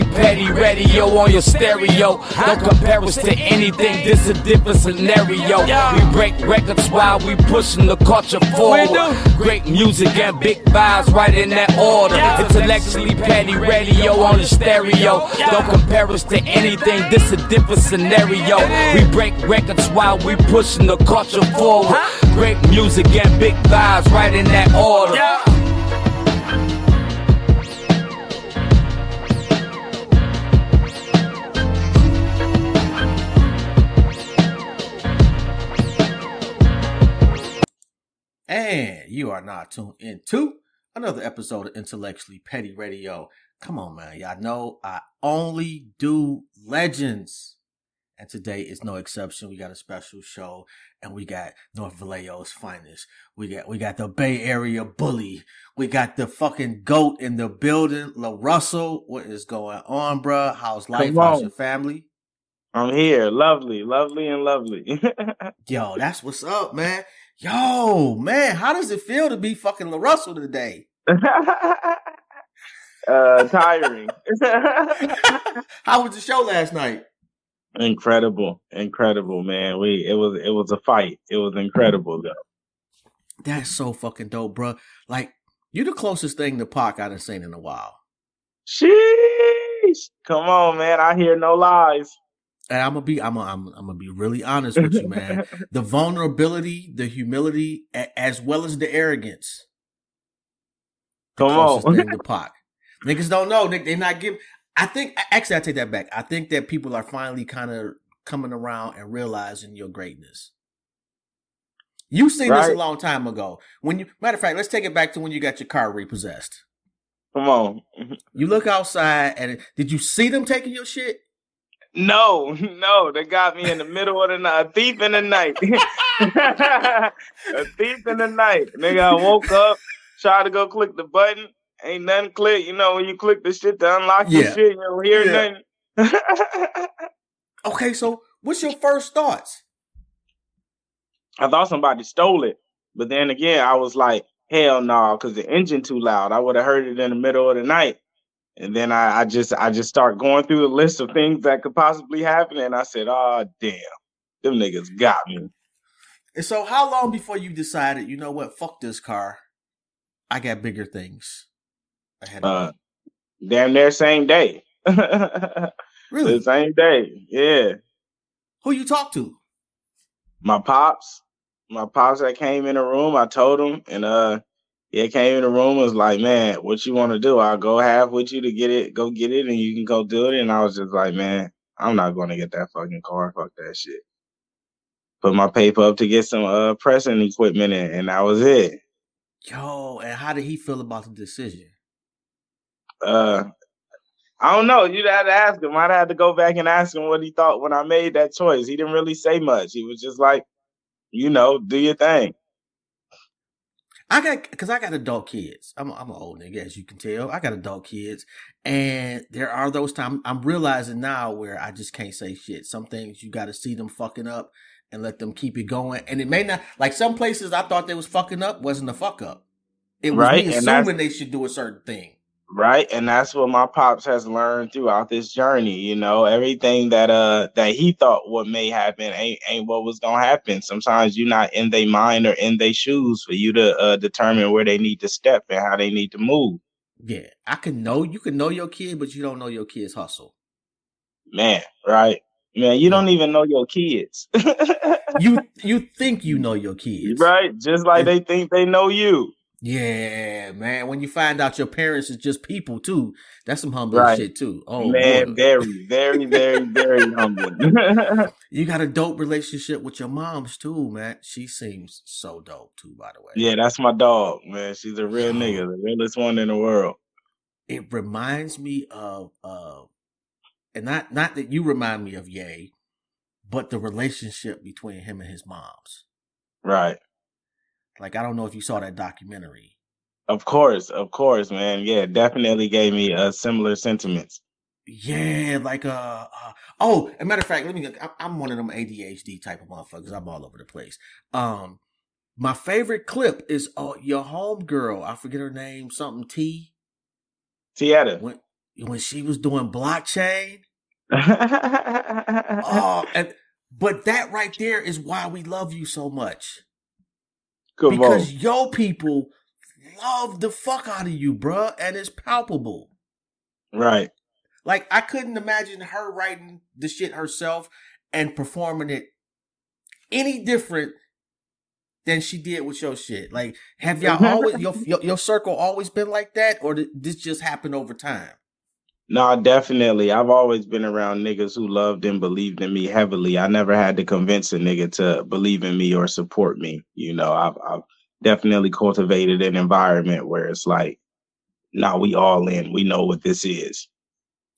Petty radio on your stereo. Don't compare us to anything, this a different scenario. We break records while we pushing the culture forward. Great music and big vibes right in that order. Intellectually petty radio on the stereo. Don't compare us to anything, this a different scenario. We break records while we pushing the culture forward. Great music and big vibes right in that order. And you are now tuned into another episode of Intellectually Petty Radio. Come on, man. Y'all know I only do legends. And today is no exception. We got a special show and we got North Vallejo's finest. We got we got the Bay Area bully. We got the fucking goat in the building. LaRussell. What is going on, bruh? How's life? How's your family? I'm here. Lovely, lovely, and lovely. Yo, that's what's up, man. Yo, man, how does it feel to be fucking LaRussell today? uh, tiring. How was the show last night? incredible, incredible, man. We it was it was a fight. It was incredible though. That's so fucking dope, bro. Like, you're the closest thing to Pac I done seen in a while. Sheesh! Come on, man. I hear no lies. And I'm gonna be, I'm gonna, I'm, I'm gonna be really honest with you, man. the vulnerability, the humility, a- as well as the arrogance. The Come on. thing to Pac. Niggas don't know. They, they not give. I think actually, I take that back. I think that people are finally kind of coming around and realizing your greatness. You seen this a long time ago. When you, matter of fact, let's take it back to when you got your car repossessed. Come on. You look outside and did you see them taking your shit? No, no, they got me in the middle of the night. A thief in the night. a thief in the night. Nigga, I woke up, tried to go click the button. Ain't nothing click. You know, when you click the shit to unlock Yeah. your shit, you don't hear Yeah. nothing. Okay, so what's your first thoughts? I thought somebody stole it. But then again, I was like, hell no, because the engine too loud. I would have heard it in the middle of the night. And then I, I just I just start going through the list of things that could possibly happen. And I said, oh damn, them niggas got me. And so, how long before you decided, you know what, fuck this car, I got bigger things ahead of Uh, me? damn near same day. the Really? same day. Yeah. Who you talk to? My pops. My pops that came in the room, I told him, and uh he came in the room was like, Man, what you want to do? I'll go half with you to get it, go get it, and you can go do it. And I was just like, Man, I'm not gonna get that fucking car. Fuck that shit. Put my paper up to get some uh pressing equipment in, and that was it. Yo, and how did he feel about the decision? Uh I don't know. You'd have to ask him. I'd have to go back and ask him what he thought when I made that choice. He didn't really say much. He was just like, you know, do your thing. I got because I got adult kids. I'm a, I'm an old nigga, as you can tell. I got adult kids, and there are those times I'm realizing now where I just can't say shit. Some things you got to see them fucking up and let them keep it going. And it may not like some places I thought they was fucking up wasn't a fuck up. It was Right, me assuming they should do a certain thing. Right? And that's what my pops has learned throughout this journey you know? Everything that uh that he thought what may happen ain't ain't what was gonna happen. Sometimes you're not in their mind or in their shoes for you to uh determine where they need to step and how they need to move. Yeah, I can know you can know your kid, but you don't know your kid's hustle. man right? Man you don't even know your kids. You you think you know your kids, right? Just like they think they know you Yeah, man. When you find out your parents is just people too, that's some humbling Right. shit too. Oh man boy. very very very very humbling You got a dope relationship with your moms too, man. She seems so dope too, by the way. yeah that's my dog man she's a real nigga the realest one in the world It reminds me of uh and not not that you remind me of Ye, but the relationship between him and his moms. right Like I don't know if you saw that documentary. Of course, of course, man. Yeah, definitely gave me uh, similar sentiments. Yeah, like uh, uh oh, a matter of fact, let me. I- I'm one of them ADHD type of motherfuckers. I'm all over the place. Um, my favorite clip is uh your homegirl. I forget her name. Something T. Tieta. When when she was doing blockchain. oh, and but that right there is why we love you so much. Come because on. yo people love the fuck out of you, bruh, and it's palpable. Right. Like I couldn't imagine her writing the shit herself and performing it any different than she did with your shit. Like, have y'all mm-hmm. always your, your, your circle always been like that, or did this just happen over time? No, definitely. I've always been around niggas who loved and believed in me heavily. I never had to convince a nigga to believe in me or support me. You know, I've, I've definitely cultivated an environment where it's like, nah, we all in. We know what this is.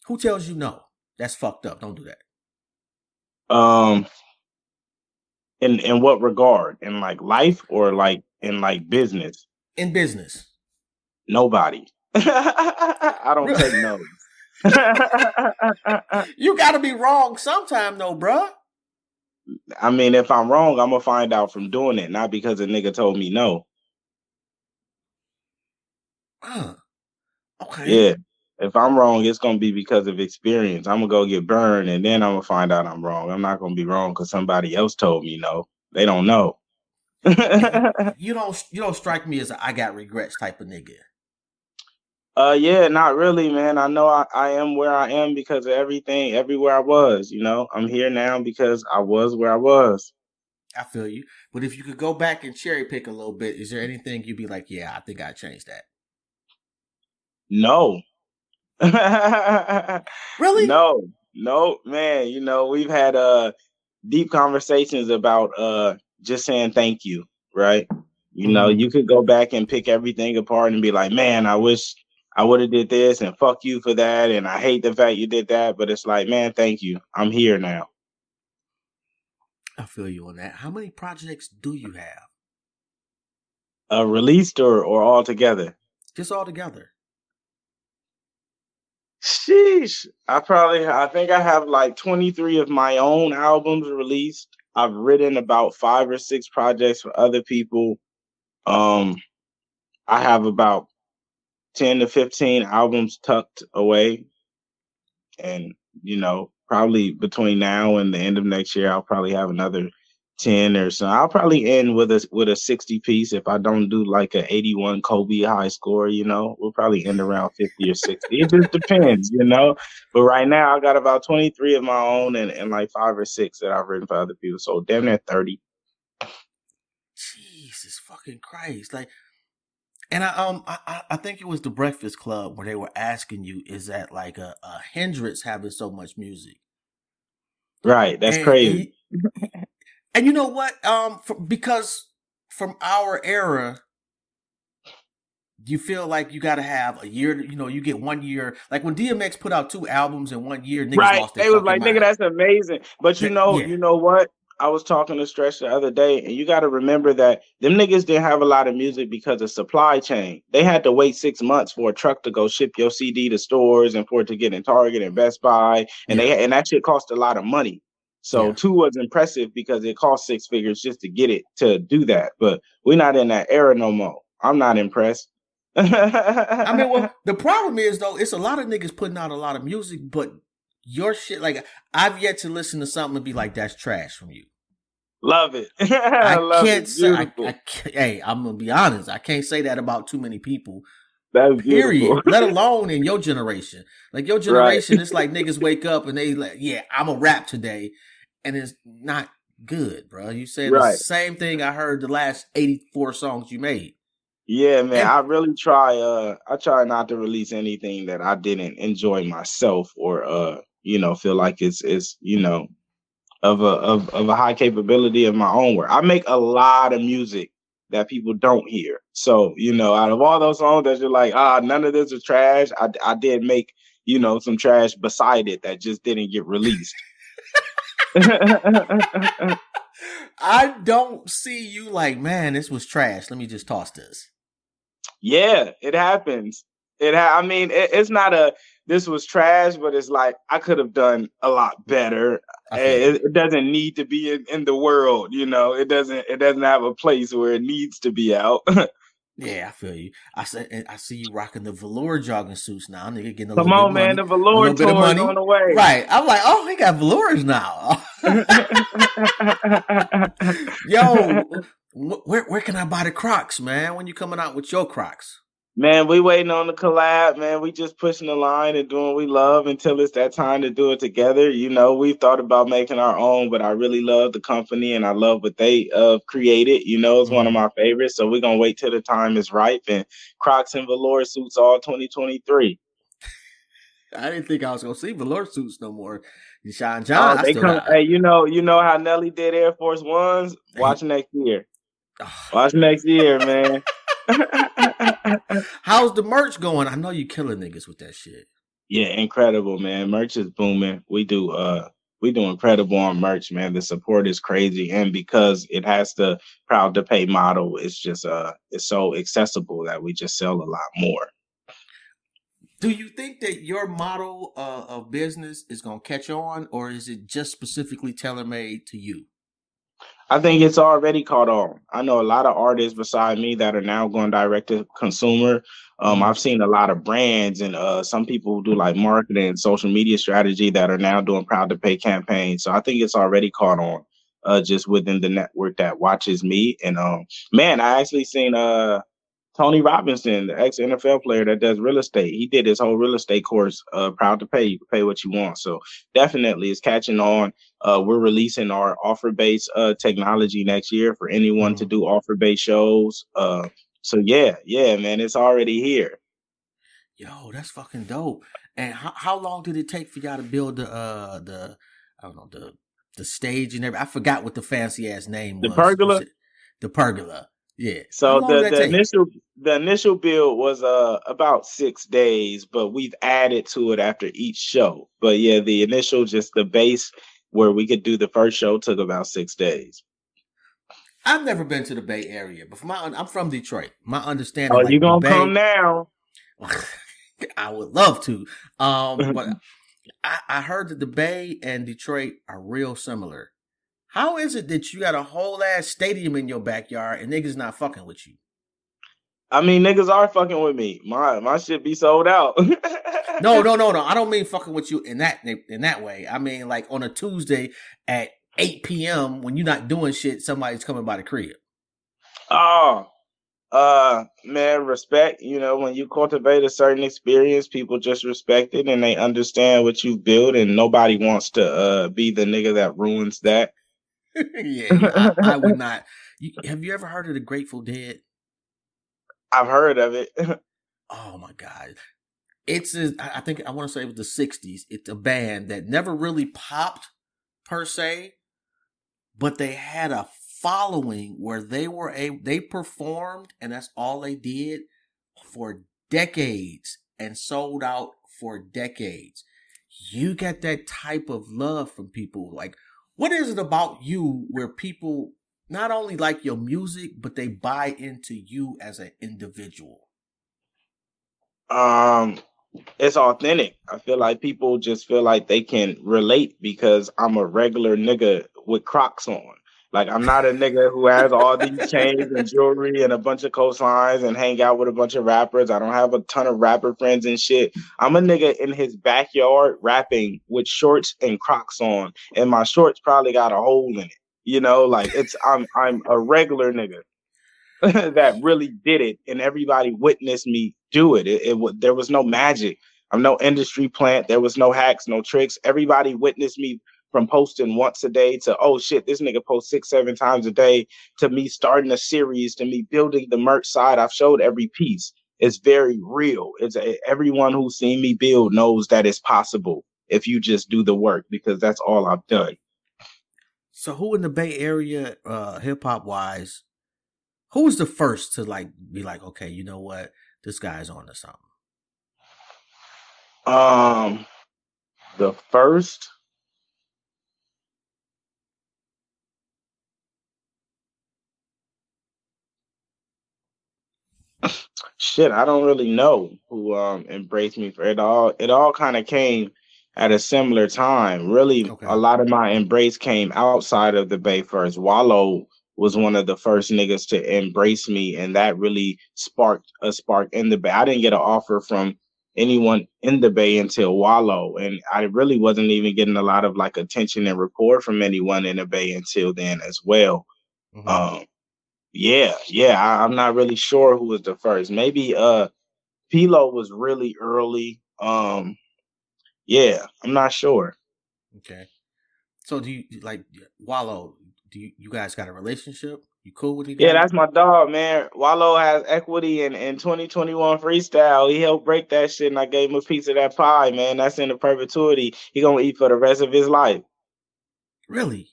Who tells you no? That's fucked up. Don't do that. Um, in in what regard? In like life or like in like business? In business. Nobody. I don't take no. you got to be wrong sometime, though, bruh. I mean, if I'm wrong, I'm gonna find out from doing it, not because a nigga told me no. Uh, okay. Yeah. If I'm wrong, it's gonna be because of experience. I'm gonna go get burned, and then I'm gonna find out I'm wrong. I'm not gonna be wrong because somebody else told me no. They don't know. you don't. You don't strike me as a I got regrets type of nigga. Uh, yeah, not really, man. I know I, I am where I am because of everything, everywhere I was. You know, I'm here now because I was where I was. I feel you. But if you could go back and cherry pick a little bit, is there anything you'd be like, yeah, I think I changed that? No. really? No, no, man. You know, we've had uh deep conversations about uh just saying thank you, right? You know, mm-hmm. you could go back and pick everything apart and be like, man, I wish I would have did this and fuck you for that and I hate the fact you did that, but it's like, man, thank you. I'm here now. I feel you on that. How many projects do you have? Uh released or or all together? Just all together. Sheesh. I probably I think I have like 23 of my own albums released. I've written about 5 or 6 projects for other people. Um I have about 10 to 15 albums tucked away. And, you know, probably between now and the end of next year, I'll probably have another 10 or so. I'll probably end with a with a 60 piece if I don't do like a 81 Kobe high score, you know. We'll probably end around 50 or 60. It just depends, you know. But right now I got about 23 of my own and, and like five or six that I've written for other people. So damn near 30. Jesus fucking Christ. Like and I um I, I think it was the Breakfast Club where they were asking you, is that like a, a Hendrix having so much music? Right, that's and, crazy. And, and, you know what? Um, for, because from our era, you feel like you got to have a year. You know, you get one year. Like when DMX put out two albums in one year, niggas right? They was like, mind. "Nigga, that's amazing." But you know, yeah. you know what? I was talking to Stretch the other day, and you got to remember that them niggas didn't have a lot of music because of supply chain. They had to wait six months for a truck to go ship your CD to stores and for it to get in Target and Best Buy, and yeah. they and that shit cost a lot of money. So yeah. two was impressive because it cost six figures just to get it to do that. But we're not in that era no more. I'm not impressed. I mean, well, the problem is though, it's a lot of niggas putting out a lot of music, but your shit like I've yet to listen to something and be like that's trash from you. Love it. I, love can't it. say. I, I can't, hey, I'm gonna be honest. I can't say that about too many people. That's period. Let alone in your generation. Like your generation, right. it's like niggas wake up and they like, yeah, I'm a rap today, and it's not good, bro. You said right. the same thing I heard the last 84 songs you made. Yeah, man. And, I really try. Uh, I try not to release anything that I didn't enjoy myself or uh you know, feel like it's it's you know of a of, of a high capability of my own work. I make a lot of music that people don't hear. So, you know, out of all those songs that you're like, ah, none of this is trash, I I did make, you know, some trash beside it that just didn't get released. I don't see you like, man, this was trash. Let me just toss this. Yeah, it happens. It ha- I mean, it, it's not a this was trash, but it's like I could have done a lot better. It, it, doesn't need to be in, in, the world, you know. It doesn't. It doesn't have a place where it needs to be out. Yeah, I feel you. I said I see you rocking the velour jogging suits now. Nigga getting a Come on, man. money, The velour tour is money. on the way. Right. I'm like, oh, he got velours now. Yo, wh- where where can I buy the Crocs, man? When you coming out with your Crocs? Man, we waiting on the collab, man. We just pushing the line and doing what we love until it's that time to do it together. You know, we've thought about making our own, but I really love the company and I love what they uh created. You know, it's one of my favorites. So we're gonna wait till the time is ripe and Crocs and velour suits all 2023. I didn't think I was gonna see velour suits no more. Sean John, Oh, they come, hey, you know, you know how Nelly did Air Force Ones? Watch next year. Watch next year, man. How's the merch going? I know you killing niggas with that shit. Yeah, incredible, man. Merch is booming. We do uh we do incredible on merch, man. The support is crazy. And because it has the proud to pay model, it's just uh it's so accessible that we just sell a lot more. Do you think that your model uh, of business is gonna catch on, or is it just specifically tailor made to you? I think it's already caught on. I know a lot of artists beside me that are now going direct to consumer. Um, I've seen a lot of brands and uh, some people who do like marketing and social media strategy that are now doing proud to pay campaigns. So I think it's already caught on uh, just within the network that watches me. And um, man, I actually seen uh, Tony Robinson, the ex NFL player that does real estate. He did his whole real estate course, uh, proud to pay. You can pay what you want. So definitely it's catching on. Uh, we're releasing our offer based uh, technology next year for anyone to do offer based shows. Uh, so yeah, yeah, man, it's already here. Yo, that's fucking dope. And how, how long did it take for y'all to build the uh the I don't know the the stage and everything? I forgot what the fancy ass name was. The was. pergola? The pergola. Yeah. So the, the initial the initial build was uh about six days, but we've added to it after each show. But yeah, the initial just the base where we could do the first show took about six days. I've never been to the Bay Area, but from my I'm from Detroit. My understanding. Oh, like, you the gonna Bay- come now? I would love to. Um, but I, I heard that the Bay and Detroit are real similar. How is it that you got a whole ass stadium in your backyard and niggas not fucking with you? I mean, niggas are fucking with me. My my shit be sold out. No, no, no, no. I don't mean fucking with you in that in that way. I mean like on a Tuesday at 8 p.m. when you're not doing shit, somebody's coming by the crib. Oh, uh, man, respect. You know, when you cultivate a certain experience, people just respect it and they understand what you build, and nobody wants to uh be the nigga that ruins that. yeah, I, I would not. You, have you ever heard of the Grateful Dead? I've heard of it. Oh my god. It's a, I think I want to say it was the 60s. It's a band that never really popped per se, but they had a following where they were a they performed and that's all they did for decades and sold out for decades. You get that type of love from people. Like what is it about you where people not only like your music but they buy into you as an individual? um it's authentic. I feel like people just feel like they can relate because I'm a regular nigga with Crocs on. Like I'm not a nigga who has all these chains and jewelry and a bunch of coastlines and hang out with a bunch of rappers. I don't have a ton of rapper friends and shit. I'm a nigga in his backyard rapping with shorts and Crocs on, and my shorts probably got a hole in it. You know, like it's I'm I'm a regular nigga that really did it, and everybody witnessed me do it. It, it there was no magic. I'm no industry plant. There was no hacks, no tricks. Everybody witnessed me from posting once a day to oh shit, this nigga posts six, seven times a day to me starting a series to me building the merch side. I've showed every piece. It's very real. It's a, everyone who's seen me build knows that it's possible if you just do the work because that's all I've done. So who in the Bay Area, uh, hip hop wise, who was the first to like be like, okay, you know what, this guy's on to something? Um, the first. Shit, I don't really know who um embraced me for it all. It all kind of came at a similar time. Really, Okay. a lot of my embrace came outside of the Bay first. Wallo was one of the first niggas to embrace me, and that really sparked a spark in the Bay. I didn't get an offer from anyone in the Bay until Wallo, and I really wasn't even getting a lot of like attention and rapport from anyone in the Bay until then as well. Mm-hmm. Um, yeah, yeah, I, am not really sure who was the first. Maybe uh, P-Lo was really early. Um, yeah, I'm not sure. Okay. So do you like Wallo? Do you, you guys got a relationship? You cool with each Yeah, that's my dog, man. Wallo has equity in, in 2021 freestyle. He helped break that shit, and I gave him a piece of that pie, man. That's in the perpetuity. He gonna eat for the rest of his life. Really?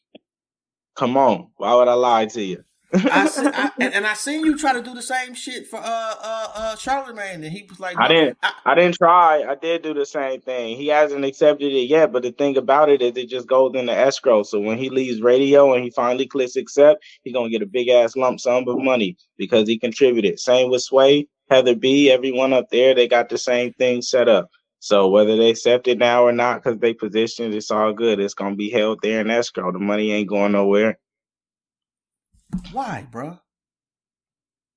Come on. Why would I lie to you? I, see, I and, and, I seen you try to do the same shit for uh uh uh Charlemagne, and he was like, I didn't, I, I, didn't try. I did do the same thing. He hasn't accepted it yet, but the thing about it is, it just goes into escrow. So when he leaves radio and he finally clicks accept, he's gonna get a big ass lump sum of money because he contributed. Same with Sway, Heather B, everyone up there, they got the same thing set up. So whether they accept it now or not, because they positioned, it's all good. It's gonna be held there in escrow. The money ain't going nowhere. Why, bro?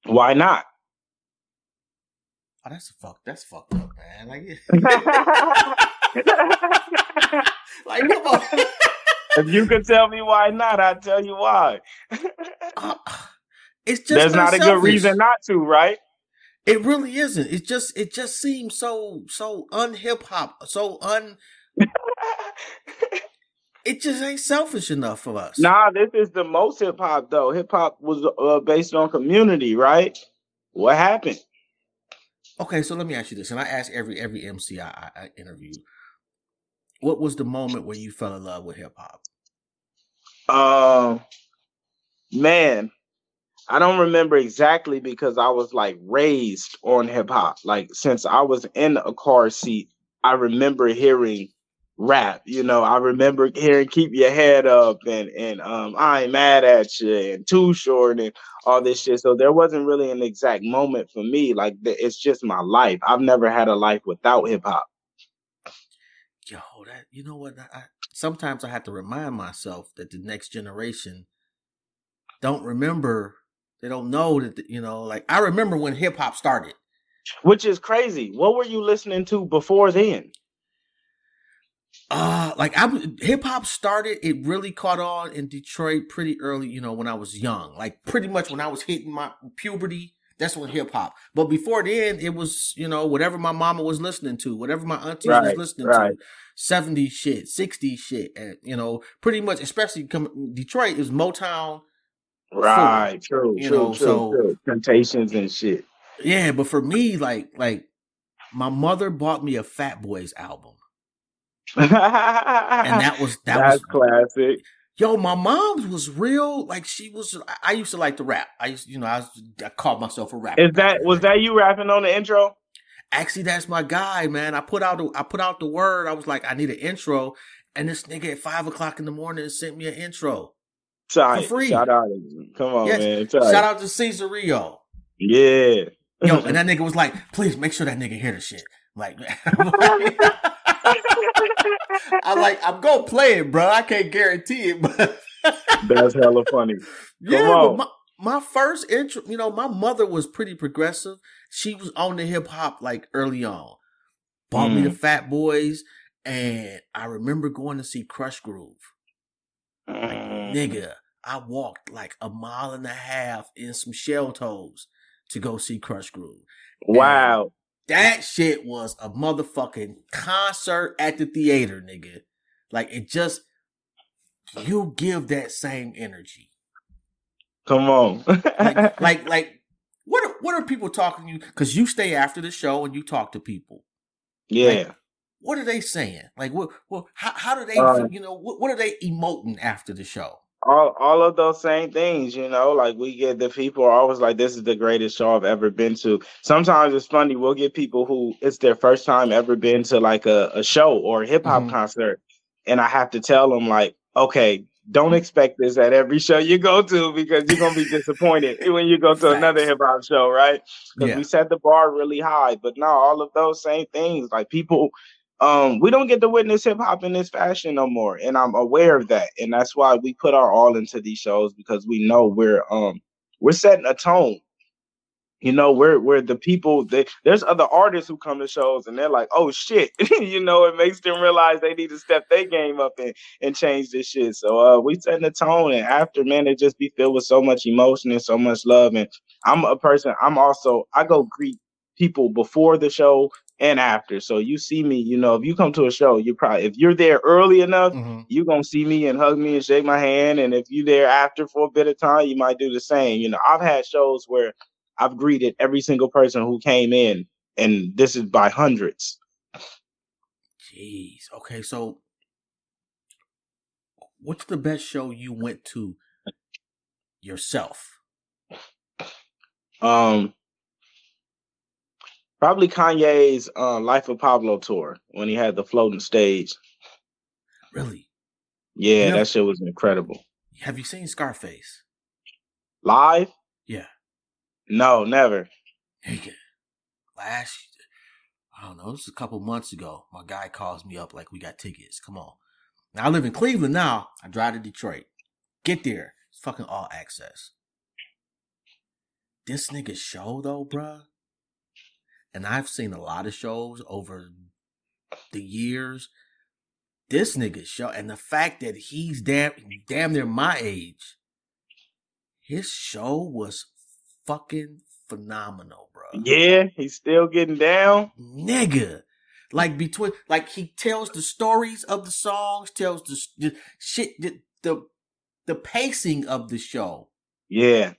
Why not? Oh, that's fuck. That's fucked up, man. Like, like come on. if you could tell me why not, I'd tell you why. uh, it's just there's not selfish. a good reason not to, right? It really isn't. It just it just seems so so unhip hop, so un it just ain't selfish enough for us. Nah, this is the most hip hop though. Hip hop was uh, based on community, right? What happened? Okay, so let me ask you this, and I ask every every MC I, I interview, what was the moment where you fell in love with hip hop? Um, man, I don't remember exactly because I was like raised on hip hop. Like since I was in a car seat, I remember hearing rap. You know, I remember hearing "Keep Your Head Up" and and um, "I Ain't Mad at You" and "Too Short" and all this shit. So there wasn't really an exact moment for me. Like it's just my life. I've never had a life without hip hop. Yo, that you know what? I, sometimes I have to remind myself that the next generation don't remember. They don't know that you know. Like I remember when hip hop started. Which is crazy. What were you listening to before then? Uh like I hip hop started. It really caught on in Detroit pretty early. You know, when I was young, like pretty much when I was hitting my puberty. That's when hip hop. But before then, it was you know whatever my mama was listening to, whatever my auntie right, was listening right. to, seventy shit, sixty shit, and you know pretty much, especially come Detroit is Motown. Right, true, you true, know, true, so true. Temptations and shit. Yeah, but for me, like like my mother bought me a Fat Boys album and that was that That's was classic. Yo, my mom's was real. Like she was. I used to like to rap. I used, you know, I, was, I called myself a rapper. Is that was that you rapping on the intro? Actually, that's my guy, man. I put out I put out the word. I was like, I need an intro, and this nigga at five o'clock in the morning sent me an intro Tight. for free. Shout out, come on, yes. man. Shout out to Caesar Rio. Yeah. Yo, and that nigga was like, please make sure that nigga hear the shit. Like, I'm like, I'm gonna play it, bro. I can't guarantee it, but that's hella funny. Come yeah, on. my, my first intro, you know, my mother was pretty progressive. She was on the hip hop like early on. Bought mm. me the mm. Fat Boys, and I remember going to see Krush Groove. Like, mm. nigga, I walked like a mile and a half in some shell toes to go see Krush Groove. Wow. That shit was a motherfucking concert at the theater, nigga. Like it just you give that same energy. Come on. like, like, like, what are, what are people talking to you? Because you stay after the show and you talk to people. Yeah. Like, what are they saying? Like, what? Well, how, how do they? Uh, you know, what, what are they emoting after the show? All all of those same things, you know, like we get the people are always like, This is the greatest show I've ever been to. Sometimes it's funny, we'll get people who it's their first time ever been to like a, a show or a hip hop mm-hmm. concert. And I have to tell them, like, okay, don't expect this at every show you go to because you're gonna be disappointed when you go to another hip hop show, right? Because yeah. we set the bar really high. But now all of those same things, like people um, we don't get to witness hip hop in this fashion no more, and I'm aware of that, and that's why we put our all into these shows because we know we're um we're setting a tone. You know, we're we're the people that there's other artists who come to shows and they're like, oh shit, you know, it makes them realize they need to step their game up and, and change this shit. So uh we setting the tone and after man, it just be filled with so much emotion and so much love. And I'm a person, I'm also I go greet people before the show and after. So you see me, you know, if you come to a show, you probably if you're there early enough, mm-hmm. you're gonna see me and hug me and shake my hand. And if you're there after for a bit of time, you might do the same. You know, I've had shows where I've greeted every single person who came in, and this is by hundreds. Jeez. Okay, so what's the best show you went to yourself? Um Probably Kanye's uh, Life of Pablo tour when he had the floating stage. Really? Yeah, you know, that shit was incredible. Have you seen Scarface? Live? Yeah. No, never. Last, I don't know, this was a couple months ago. My guy calls me up like we got tickets. Come on. Now I live in Cleveland now. I drive to Detroit. Get there. It's fucking all access. This nigga show though, bruh and I've seen a lot of shows over the years. This nigga show, and the fact that he's damn damn near my age, his show was fucking phenomenal, bro. Yeah, he's still getting down, nigga. Like between, like he tells the stories of the songs, tells the, the shit, the, the the pacing of the show. Yeah,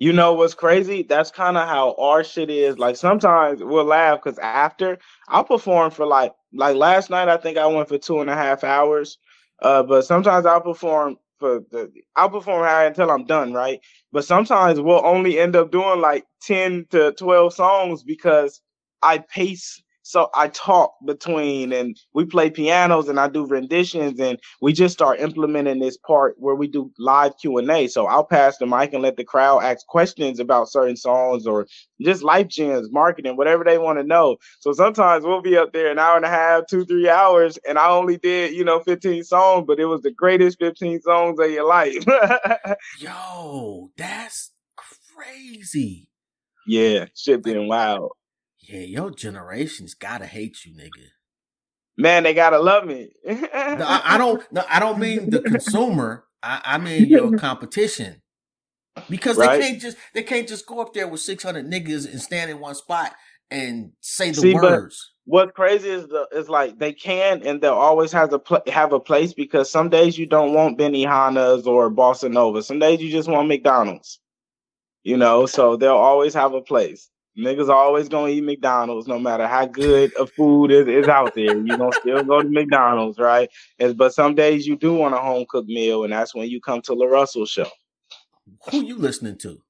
you know what's crazy? That's kind of how our shit is. Like sometimes we'll laugh because after I'll perform for like like last night, I think I went for two and a half hours. Uh, but sometimes I'll perform for the I'll perform high until I'm done, right? But sometimes we'll only end up doing like 10 to 12 songs because I pace so I talk between and we play pianos and I do renditions and we just start implementing this part where we do live Q&A. So I'll pass the mic and let the crowd ask questions about certain songs or just life gems, marketing, whatever they want to know. So sometimes we'll be up there an hour and a half, two, three hours, and I only did, you know, 15 songs, but it was the greatest 15 songs of your life. Yo, that's crazy. Yeah, shit been wild. Yeah, your generation's gotta hate you, nigga. Man, they gotta love me. no, I, I, don't. No, I don't mean the consumer. I, I mean your competition, because right? they can't just they can't just go up there with six hundred niggas and stand in one spot and say the See, words. What's crazy is the is like they can and they'll always have to pl- have a place because some days you don't want Benny Benihana's or Bossa Nova. Some days you just want McDonald's. You know, so they'll always have a place. Niggas always gonna eat McDonald's no matter how good a food is, is out there. You gonna still go to McDonald's, right? But some days you do want a home cooked meal, and that's when you come to LaRussell show. Who you listening to?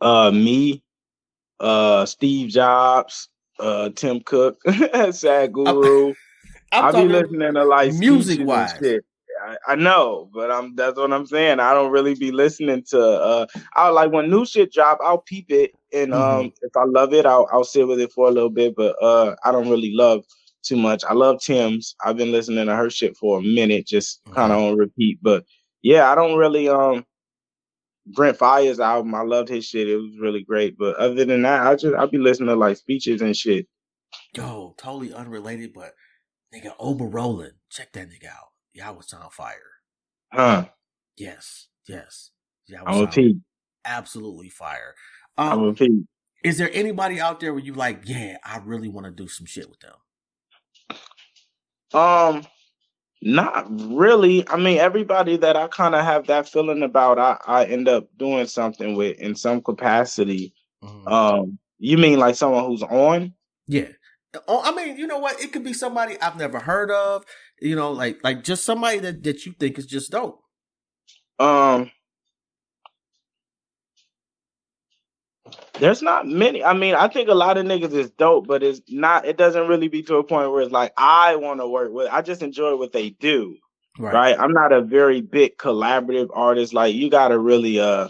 Uh me, uh Steve Jobs, uh Tim Cook, Sadhguru. I'll be listening to like music wise. I, know, but I'm that's what I'm saying. I don't really be listening to uh I like when new shit drop, I'll peep it and mm-hmm. um if I love it, I'll I'll sit with it for a little bit, but uh I don't really love too much. I love Tems'. I've been listening to her shit for a minute, just mm-hmm. kind of on repeat. But yeah, I don't really um Brent Faiyaz's album. I loved his shit. It was really great. But other than that, I just I'll be listening to like speeches and shit. Yo, totally unrelated, but nigga Oba Roland, check that nigga out. Y'all was on fire. Huh. Yes, yes. Yeah, I'm a Absolutely fire. Um, I'm a Is there anybody out there where you like, yeah, I really want to do some shit with them? Um, not really. I mean, everybody that I kind of have that feeling about, I, I end up doing something with in some capacity. Mm-hmm. Um, you mean like someone who's on? Yeah. Oh, I mean, you know what? It could be somebody I've never heard of. You know, like like just somebody that that you think is just dope. Um, there's not many. I mean, I think a lot of niggas is dope, but it's not. It doesn't really be to a point where it's like I want to work with. I just enjoy what they do. Right. right. I'm not a very big collaborative artist. Like you got to really uh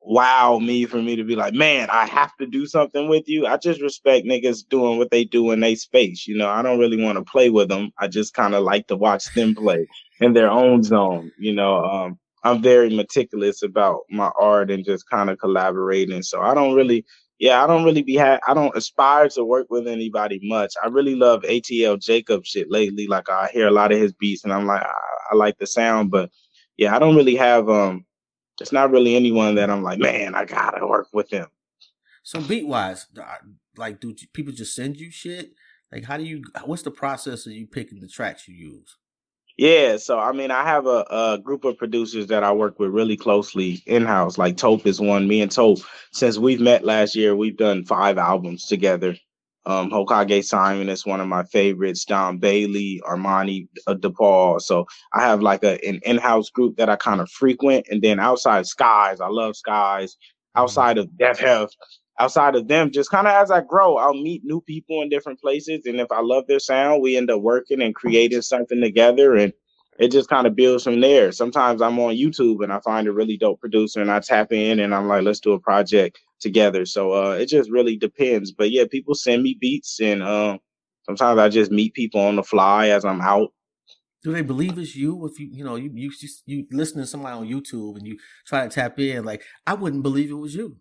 wow me for me to be like, man, I have to do something with you. I just respect niggas doing what they do in their space. You know, I don't really want to play with them. I just kind of like to watch them play in their own zone. You know, um, I'm very meticulous about my art and just kind of collaborating. So I don't really, yeah, I don't really be ha- I don't aspire to work with anybody much. I really love ATL Jacob shit lately. Like I hear a lot of his beats and I'm like, I, I like the sound, but yeah, I don't really have um it's not really anyone that I'm like, man, I gotta work with him. So beat wise, like, do people just send you shit? Like, how do you? What's the process of you picking the tracks you use? Yeah, so I mean, I have a, a group of producers that I work with really closely in house. Like Tope is one. Me and Tope, since we've met last year, we've done five albums together. Um, Hokage Simon is one of my favorites. Don Bailey, Armani uh, DePaul. So I have like a an in-house group that I kind of frequent, and then outside Skies, I love Skies. Mm-hmm. Outside of Death Health, outside of them, just kind of as I grow, I'll meet new people in different places, and if I love their sound, we end up working and creating something together, and it just kind of builds from there. Sometimes I'm on YouTube and I find a really dope producer, and I tap in, and I'm like, let's do a project together. So uh, it just really depends. But yeah, people send me beats, and uh, sometimes I just meet people on the fly as I'm out. Do they believe it's you? If you you know you you you listen to somebody on YouTube and you try to tap in, like I wouldn't believe it was you.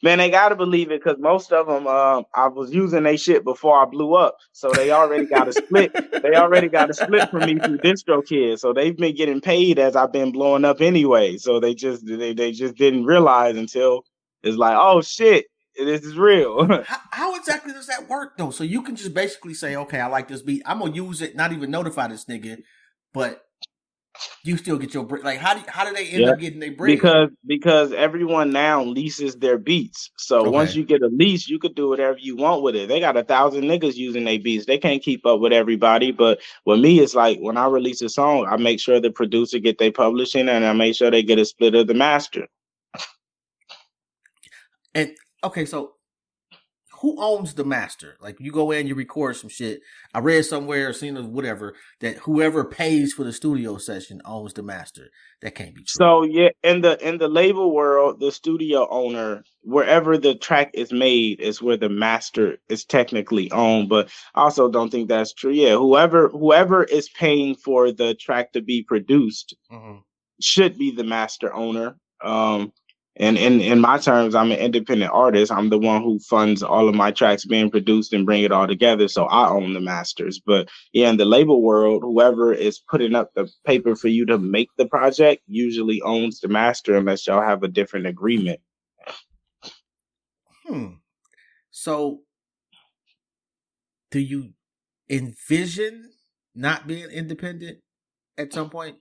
Man, they gotta believe it because most of them, uh, I was using their shit before I blew up, so they already got a split. they already got a split from me through DistroKid, so they've been getting paid as I've been blowing up anyway. So they just they, they just didn't realize until it's like, oh shit, this is real. how, how, exactly does that work though? So you can just basically say, okay, I like this beat. I'm gonna use it, not even notify this nigga, but you still get your break. Like how do how do they end up getting their break? Because because everyone now leases their beats. So okay. once you get a lease, you could do whatever you want with it. They got a thousand niggas using their beats. They can't keep up with everybody. But with me, it's like when I release a song, I make sure the producer get their publishing and I make sure they get a split of the master. And okay, so who owns the master? Like you go in, you record some shit. I read somewhere, seen or whatever, that whoever pays for the studio session owns the master. That can't be true. So yeah, in the in the label world, the studio owner, wherever the track is made, is where the master is technically owned. But I also don't think that's true. Yeah, whoever whoever is paying for the track to be produced mm-hmm. should be the master owner. Um, and in in my terms i'm an independent artist. I'm the one who funds all of my tracks being produced and bring it all together so i own the masters. But yeah in the label world whoever is putting up the paper for you to make the project usually owns the master unless y'all have a different agreement. Hmm. So do you envision not being independent at some point?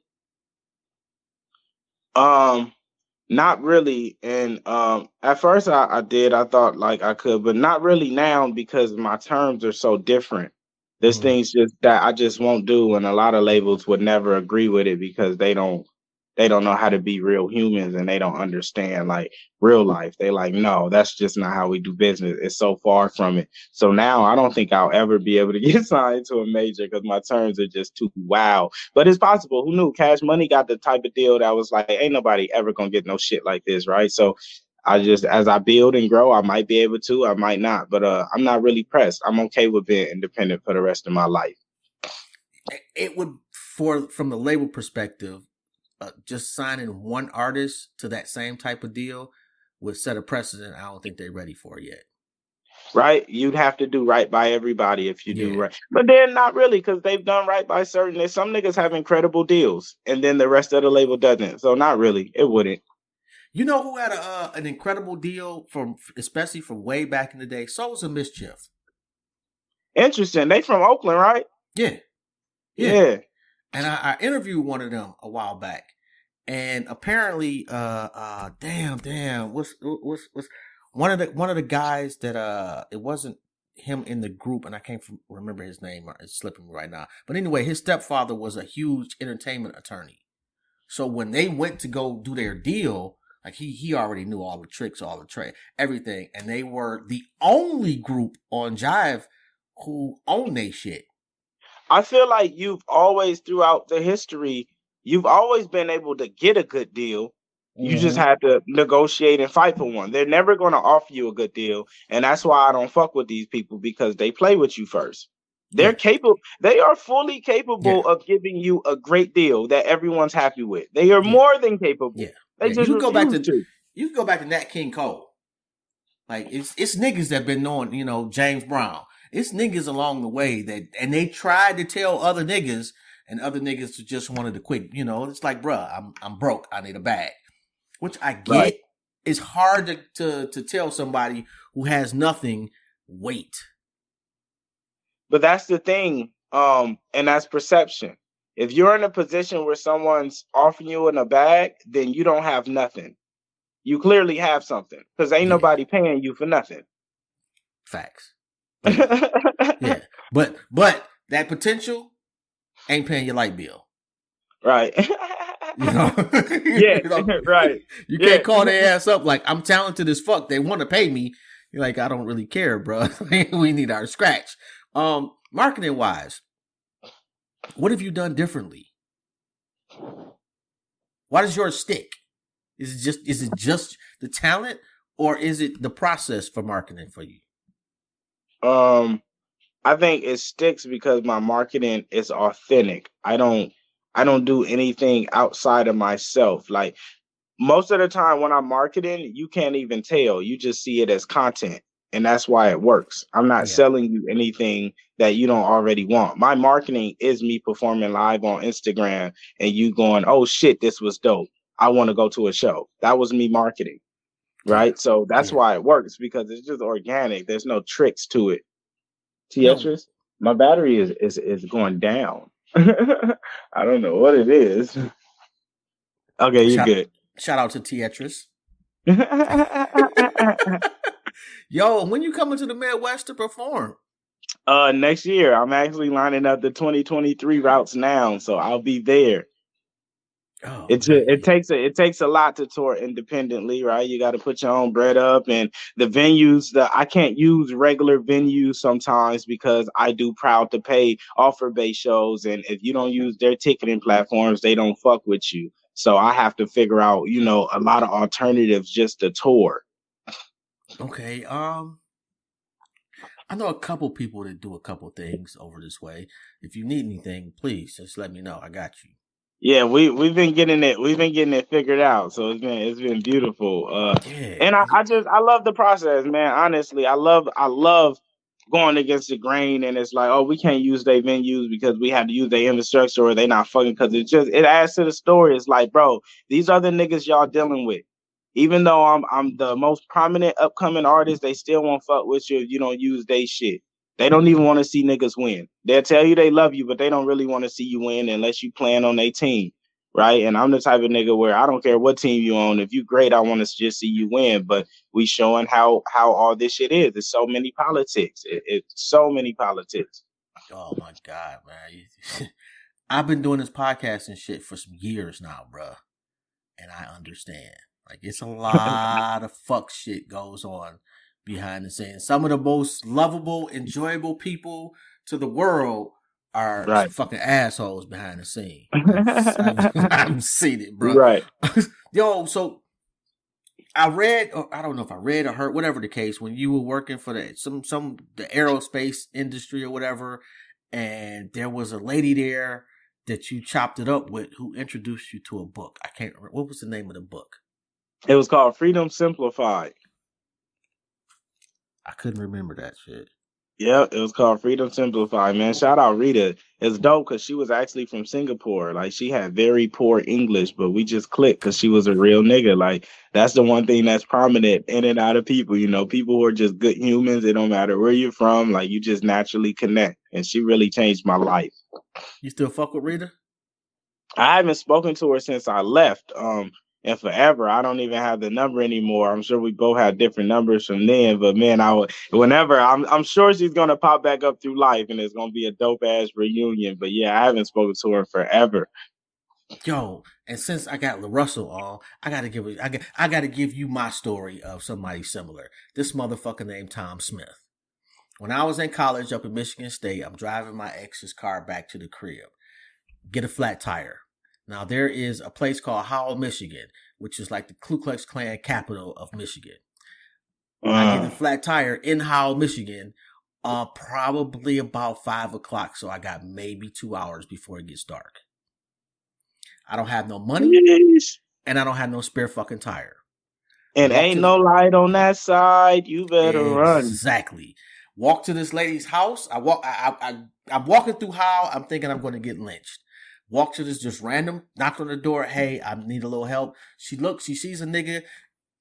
Um not really. And um, at first I, I did. I thought like I could, but not really now because my terms are so different. There's mm-hmm. things just that I just won't do, and a lot of labels would never agree with it because they don't they don't know how to be real humans and they don't understand like real life. They like, no, that's just not how we do business. It's so far from it. So now I don't think I'll ever be able to get signed to a major because my terms are just too wow. But it's possible. Who knew? Cash Money got the type of deal that was like, ain't nobody ever gonna get no shit like this, right? So I just as I build and grow, I might be able to, I might not, but uh, I'm not really pressed. I'm okay with being independent for the rest of my life. It would, for from the label perspective, uh, just signing one artist to that same type of deal would set a precedent. I don't think they're ready for yet. Right, you'd have to do right by everybody if you yeah. do right, but then not really because they've done right by certain. Some niggas have incredible deals, and then the rest of the label doesn't. So not really, it wouldn't. You know who had a, uh, an incredible deal from, especially from way back in the day? Souls of Mischief. Interesting. They from Oakland, right? Yeah. Yeah. yeah. And I, I, interviewed one of them a while back, and apparently, uh, uh, damn, damn, what's what's what's one of the one of the guys that uh, it wasn't him in the group, and I can't remember his name. It's slipping me right now. But anyway, his stepfather was a huge entertainment attorney. So when they went to go do their deal, like he he already knew all the tricks, all the trade, everything, and they were the only group on Jive who owned they shit. I feel like you've always throughout the history, you've always been able to get a good deal You mm-hmm. just have to negotiate and fight for one. They're never going to offer you a good deal, and that's why I don't fuck with these people because they play with you first. They're yeah. capable. They are fully capable yeah. of giving you a great deal that everyone's happy with. They are yeah. more than capable. Yeah, they just you go back to, to you can go back to Nat King Cole. Like it's it's niggas that been knowing, you know, James Brown. It's niggas along the way that and they tried to tell other niggas and other niggas just wanted to quit. You know, it's like, bruh, I'm I'm broke. I need a bag. Which I get. Right. It's hard to, to to tell somebody who has nothing, wait. But that's the thing. Um, and that's perception. If you're in a position where someone's offering you in a bag, then you don't have nothing you clearly have something because ain't nobody paying you for nothing. Facts. yeah, but but that potential ain't paying your light bill. Right. you know? yeah. you know? Right. You can't call their ass up like I'm talented as fuck. They want to pay me. You're like I don't really care, bro. we need our scratch. Um, marketing wise, what have you done differently? Why does yours stick? Is it just is it just the talent or is it the process for marketing for you? Um I think it sticks because my marketing is authentic. I don't I don't do anything outside of myself. Like most of the time when I'm marketing, you can't even tell. You just see it as content. And that's why it works. I'm not yeah. selling you anything that you don't already want. My marketing is me performing live on Instagram and you going, oh shit, this was dope. I want to go to a show. That was me marketing. Right. So that's yeah. why it works because it's just organic. There's no tricks to it. Tetris, my battery is, is is going down. I don't know what it is. Okay, you're shout, good. Shout out to Tetris. Yo, when you coming to the Midwest to perform? Uh next year. I'm actually lining up the 2023 routes now, so I'll be there. Oh, it's a, it takes a it takes a lot to tour independently, right? You got to put your own bread up, and the venues that I can't use regular venues sometimes because I do proud to pay offer based shows, and if you don't use their ticketing platforms, they don't fuck with you. So I have to figure out, you know, a lot of alternatives just to tour. Okay, um, I know a couple people that do a couple things over this way. If you need anything, please just let me know. I got you. Yeah, we we've been getting it. We've been getting it figured out. So it's been it's been beautiful. Uh, yeah. and I, I just I love the process, man. Honestly, I love I love going against the grain. And it's like, oh, we can't use their venues because we have to use their infrastructure, or they not fucking. Because it just it adds to the story. It's like, bro, these are the niggas y'all dealing with. Even though I'm I'm the most prominent upcoming artist, they still won't fuck with you if you don't use their shit. They don't even want to see niggas win. They'll tell you they love you, but they don't really want to see you win unless you plan on their team. Right. And I'm the type of nigga where I don't care what team you own. If you great, I want to just see you win. But we showing how how all this shit is. It's so many politics. It, it's so many politics. Oh my God, man. I've been doing this podcast and shit for some years now, bro. And I understand. Like it's a lot of fuck shit goes on behind the scenes. Some of the most lovable, enjoyable people to the world are right. fucking assholes behind the scene. I've seen it, bro. Right. Yo, so I read, or I don't know if I read or heard, whatever the case, when you were working for the some some the aerospace industry or whatever, and there was a lady there that you chopped it up with who introduced you to a book. I can't remember what was the name of the book. It was called Freedom Simplified. I couldn't remember that shit. Yeah, it was called Freedom Simplified, man. Shout out Rita. It's dope because she was actually from Singapore. Like she had very poor English, but we just clicked because she was a real nigga. Like that's the one thing that's prominent in and out of people. You know, people who are just good humans. It don't matter where you're from. Like you just naturally connect, and she really changed my life. You still fuck with Rita? I haven't spoken to her since I left. Um, and forever. I don't even have the number anymore. I'm sure we both have different numbers from then, but man, I would whenever I'm I'm sure she's gonna pop back up through life and it's gonna be a dope ass reunion. But yeah, I haven't spoken to her forever. Yo, and since I got LaRussell on, I gotta give I got I gotta give you my story of somebody similar. This motherfucker named Tom Smith. When I was in college up in Michigan State, I'm driving my ex's car back to the crib. Get a flat tire Now there is a place called Howell, Michigan, which is like the Ku Klux Klan capital of Michigan. Uh. I get a flat tire in Howell, Michigan, uh, probably about five o'clock. So I got maybe two hours before it gets dark. I don't have no money, and I don't have no spare fucking tire. And Walk ain't no light on that side. You better exactly. run. Exactly. Walk to this lady's house. I walk. I, I, I I'm walking through how I'm thinking I'm going to get lynched. Walk to this just random, knock on the door. Hey, I need a little help. She looks, she sees a nigga.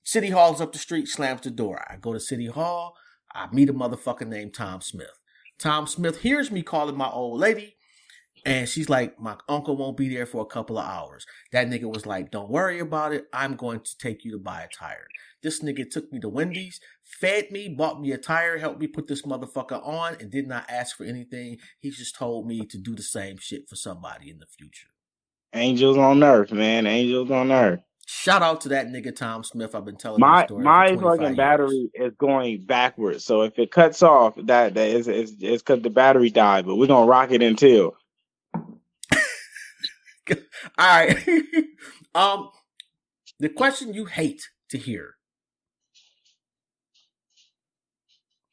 City Hall's up the street, slams the door. I go to City Hall. I meet a motherfucker named Tom Smith. Tom Smith hears me calling my old lady. And she's like, my uncle won't be there for a couple of hours. That nigga was like, don't worry about it. I'm going to take you to buy a tire. This nigga took me to Wendy's, fed me, bought me a tire, helped me put this motherfucker on, and did not ask for anything. He just told me to do the same shit for somebody in the future. Angels on earth, man. Angels on earth. Shout out to that nigga Tom Smith. I've been telling my my fucking years. battery is going backwards. So if it cuts off, that that is it's because the battery died. But we're gonna rock it until All right. um, the question you hate to hear.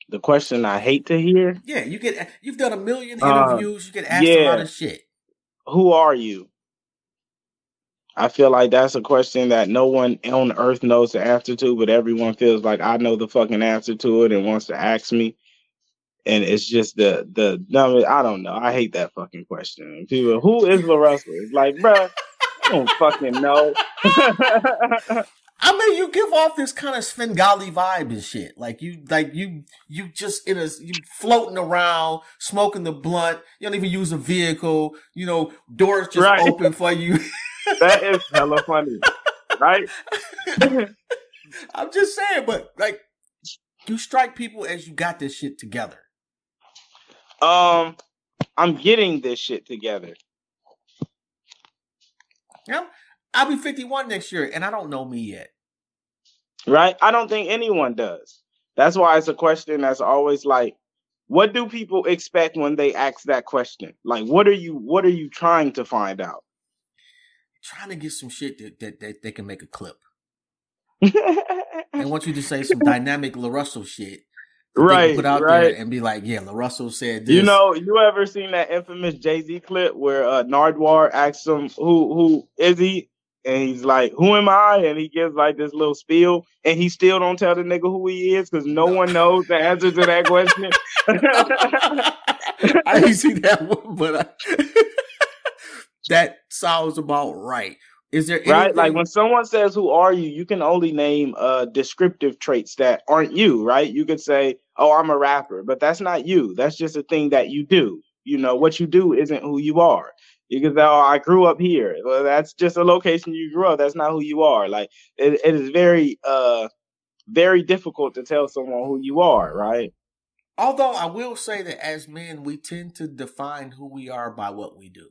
The question I hate to hear. Yeah, you get you've done a million uh, interviews. Uh, you get asked yeah. a lot of shit. Who are you? I feel like that's a question that no one on earth knows the answer to, but everyone feels like I know the fucking answer to it and wants to ask me and it's just the the no, I don't know. I hate that fucking question. People, who is LaRussell? It's like, bro, I don't fucking know. I mean, you give off this kind of Svengali vibe and shit. Like you, like you, you just in a, you floating around, smoking the blunt. You don't even use a vehicle. You know, doors just right. open for you. that is hella funny, right? I'm just saying, but like, you strike people as you got this shit together. Um, I'm getting this shit together. Yeah, I'll be 51 next year, and I don't know me yet. Right? I don't think anyone does. That's why it's a question that's always like, what do people expect when they ask that question? Like, what are you what are you trying to find out? Trying to get some shit that that, that they can make a clip. I want you to say some dynamic LaRussell shit right, put out right. there and be like, yeah, LaRussell said this. You know, you ever seen that infamous Jay Z clip where uh, Nardwuar asks him who who is he, and he's like, "Who am I?" And he gives like this little spiel, and he still don't tell the nigga who he is because no one knows the answer to that question. I didn't see that one, but I, that sounds about right. Is there anything- right? Like when someone says, "Who are you?" You can only name uh descriptive traits that aren't you, right? You could say, "Oh, I'm a rapper," but that's not you. That's just a thing that you do. You know, what you do isn't who you are. You can say, "Oh, I grew up here." Well, that's just a location you grew up. That's not who you are. Like it, it is very, uh, very difficult to tell someone who you are, right? Although I will say that as men, we tend to define who we are by what we do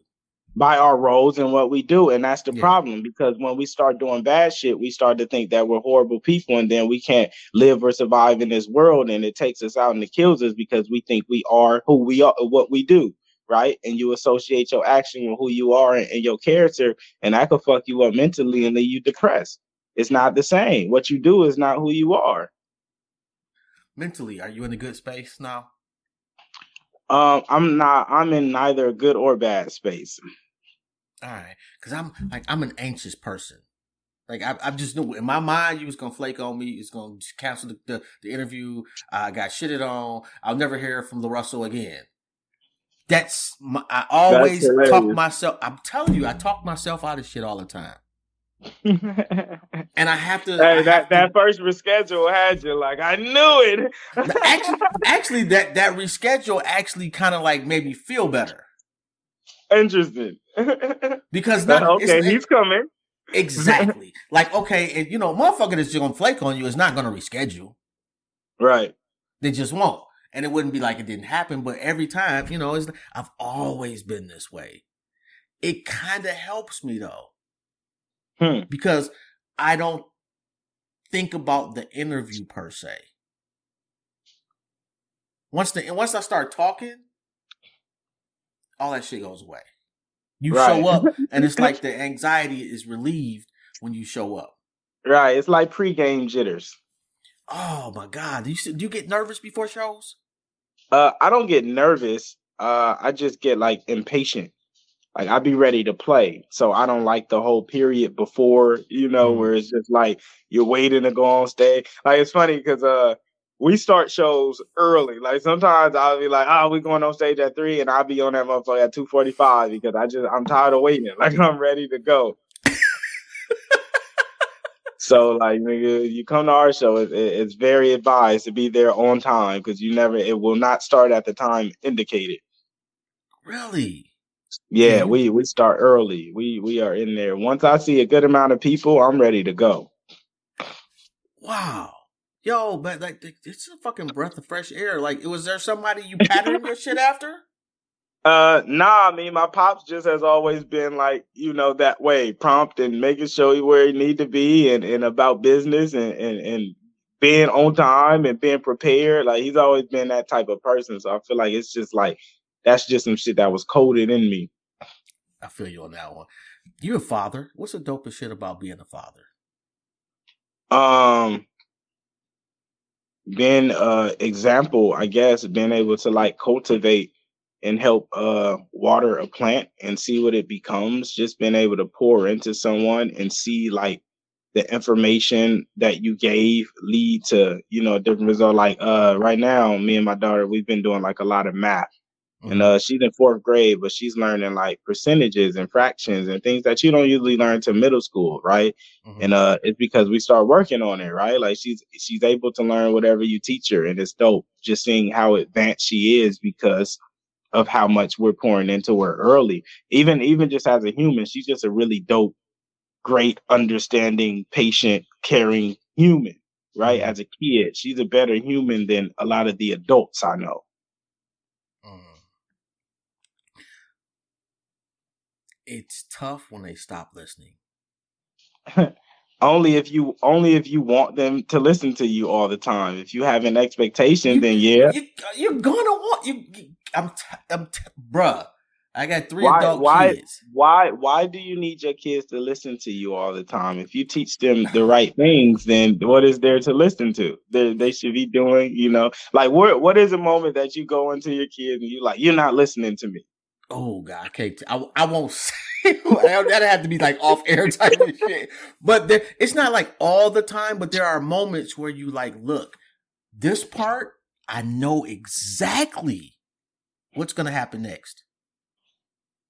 by our roles and what we do. And that's the yeah. problem because when we start doing bad shit, we start to think that we're horrible people and then we can't live or survive in this world. And it takes us out and it kills us because we think we are who we are, what we do. Right. And you associate your action with who you are and, and your character. And that could fuck you up mentally and leave you depressed. It's not the same. What you do is not who you are. Mentally, are you in a good space now? Um, I'm not. I'm in neither good or bad space. All right, because I'm like I'm an anxious person. Like I, I just knew in my mind you was gonna flake on me. It's gonna cancel the, the, the interview. I got shitted on. I'll never hear from LaRussell again. That's my, I always talk myself. I'm telling you, I talk myself out of shit all the time. and I have to. Hey, that, that to, first reschedule had you like I knew it. actually, actually, that that reschedule actually kind of like made me feel better. Interesting. because not, okay, he's coming. Exactly. like okay, if you know, motherfucker that's just gonna flake on you is not gonna reschedule. Right. They just won't, and it wouldn't be like it didn't happen. But every time, you know, I've always been this way. It kind of helps me though hmm. because I don't think about the interview per se. Once the once I start talking, all that shit goes away. You Right. show up, and it's like the anxiety is relieved when you show up. Right. It's like pregame jitters. Oh my god! Do you do you get nervous before shows? Uh, I don't get nervous. Uh, I just get like impatient. Like I'd be ready to play, so I don't like the whole period before, you know, Mhm. where it's just like you're waiting to go on stage. Like it's funny because uh, we start shows early. Like sometimes I'll be like, "Oh, we going on stage at three, and I'll be on that motherfucker at two forty five because I just I'm tired of waiting. Like I'm ready to go. So like nigga, you come to our show, it, it- it's very advised to be there on time because you never it will not start at the time indicated. Really? Yeah, we we start early. We we are in there. Once I see a good amount of people, I'm ready to go. Wow. Yo, but like it's a fucking breath of fresh air. Like, was there somebody you patterned your shit after? Uh, nah, I mean my pops just has always been like you know that way, prompt and making sure he where he need to be and and about business and and and being on time and being prepared. Like he's always been that type of person. So I feel like it's just like that's just some shit that was coded in me. I feel you on that one. You're a father. What's the dopest shit about being a father? um being uh example i guess being able to like cultivate and help uh water a plant and see what it becomes. Just being able to pour into someone and see like the information that you gave lead to you know a different result. Like uh right now me and my daughter we've been doing like a lot of math. And uh she's in fourth grade but she's learning like percentages and fractions and things that you don't usually learn to middle school right? Mhm. and uh it's because we start working on it right? Like she's she's able to learn whatever you teach her and it's dope just seeing how advanced she is because of how much we're pouring into her early even even just as a human she's just a really dope great understanding patient caring human right Mhm. as a kid she's a better human than a lot of the adults i know Mm. It's tough when they stop listening. only if you only if you want them to listen to you all the time if you have an expectation then yeah You, you're gonna want you. I'm, t- I'm, t- bruh. I got three Why- adult why- kids. why why do you need your kids to listen to you all the time if you teach them the right things then what is there to listen to they, they should be doing you know like what what is a moment that you go into your kids and you like you're not listening to me Oh God, I can't. T- I, I won't say that. Had to be like off air type of shit. But there, it's not like all the time. But there are moments where you like, look, this part, I know exactly what's gonna happen next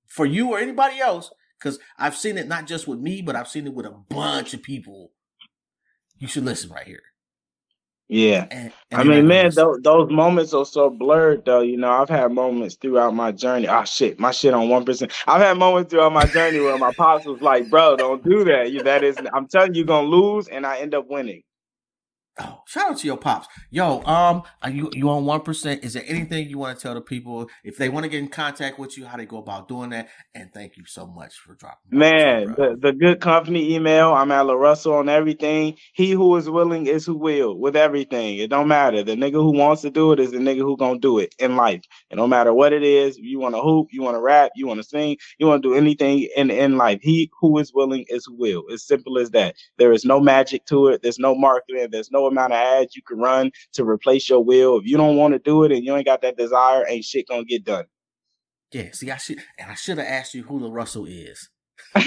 for you or anybody else. Because I've seen it not just with me, but I've seen it with a bunch of people. You should listen right here. yeah And, I mean, man, those, those moments are so blurred, though. You know, I've had moments throughout my journey. Ah, shit, my shit on one percent. I've had moments throughout my journey where my pops was like, "Bro, don't do that. You that is, I'm telling you, you're gonna lose," and I end up winning. Oh, shout out to your pops. Yo, um, are you you on one percent? Is there anything you want to tell the people if they want to get in contact with you, how they go about doing that? And thank you so much for dropping. Man, the, the good company email. I'm at LaRussell on everything. He who is willing is who will with everything. It don't matter. The nigga who wants to do it is the nigga who gonna do it in life. It don't matter what it is. You want to hoop, you want to rap, you want to sing, you want to do anything in in life. He who is willing is who will. It's simple as that. There is no magic to it. There's no marketing. There's no amount of ads you can run to replace your will. If you don't want to do it and you ain't got that desire, ain't shit gonna get done. yeah, see, I should and I should have asked you who LaRussell is.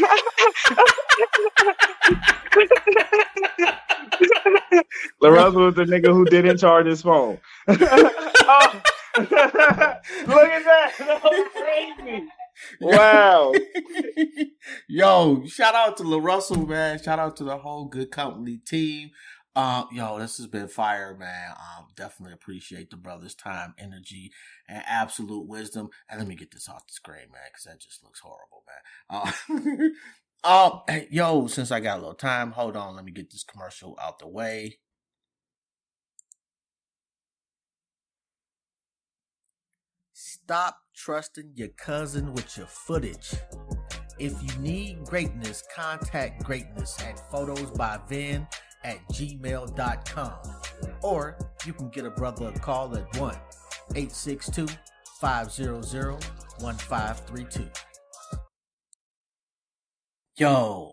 LaRussell was the nigga who didn't charge his phone. Oh. Look at that. That crazy. Wow. yo, shout out to LaRussell, man. Shout out to the whole good company team. Um, yo, this has been fire, man. Um, definitely appreciate the brother's time, energy, and absolute wisdom. And let me get this off the screen, man, because that just looks horrible, man. Uh, oh, hey, yo, since I got a little time, hold on. Let me get this commercial out the way. Stop trusting your cousin with your footage. If you need greatness, contact greatness at photosbyvin at gmail.com. Or you can get a brother a call at 1 862 500 1532. yo,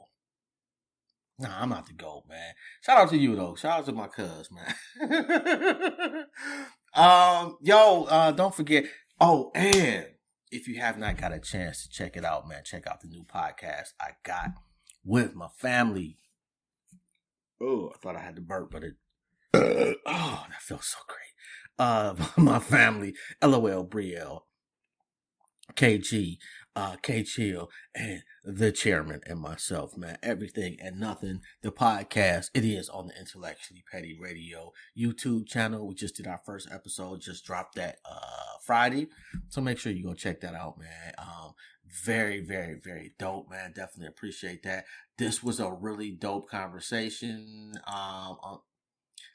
nah, I'm not the goat, man. Shout out to you though. Shout out to my cuz, man. um, yo, uh, don't forget. Oh, and if you have not got a chance to check it out, man, check out the new podcast I got with my family. Oh, I thought I had to burp, but it. oh, that feels so great. Uh, my family, LOL Brielle, KG, uh, K Chill, and the chairman and myself, man. Everything and nothing. The podcast, it is on the Intellectually Petty Radio YouTube channel. We just did our first episode, just dropped that uh Friday. So make sure you go check that out, man. Um, very, very, very dope, man. Definitely appreciate that. This was a really dope conversation. Um, uh,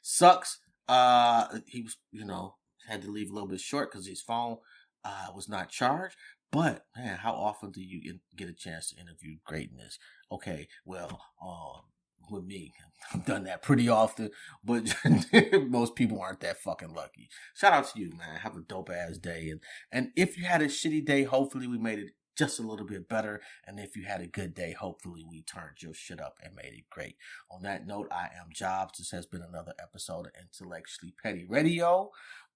sucks. Uh, he was, you know, had to leave a little bit short because his phone uh, was not charged. But man, how often do you get a chance to interview greatness? Okay, well, um, with me, I've done that pretty often, but most people aren't that fucking lucky. Shout out to you, man. Have a dope ass day, and and if you had a shitty day, hopefully we made it just a little bit better. And if you had a good day, hopefully we turned your shit up and made it great. On that note, I am Jobs. This has been another episode of Intellectually Petty Radio.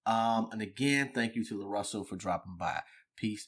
Um, and again, thank you to Russell for dropping by. Peace.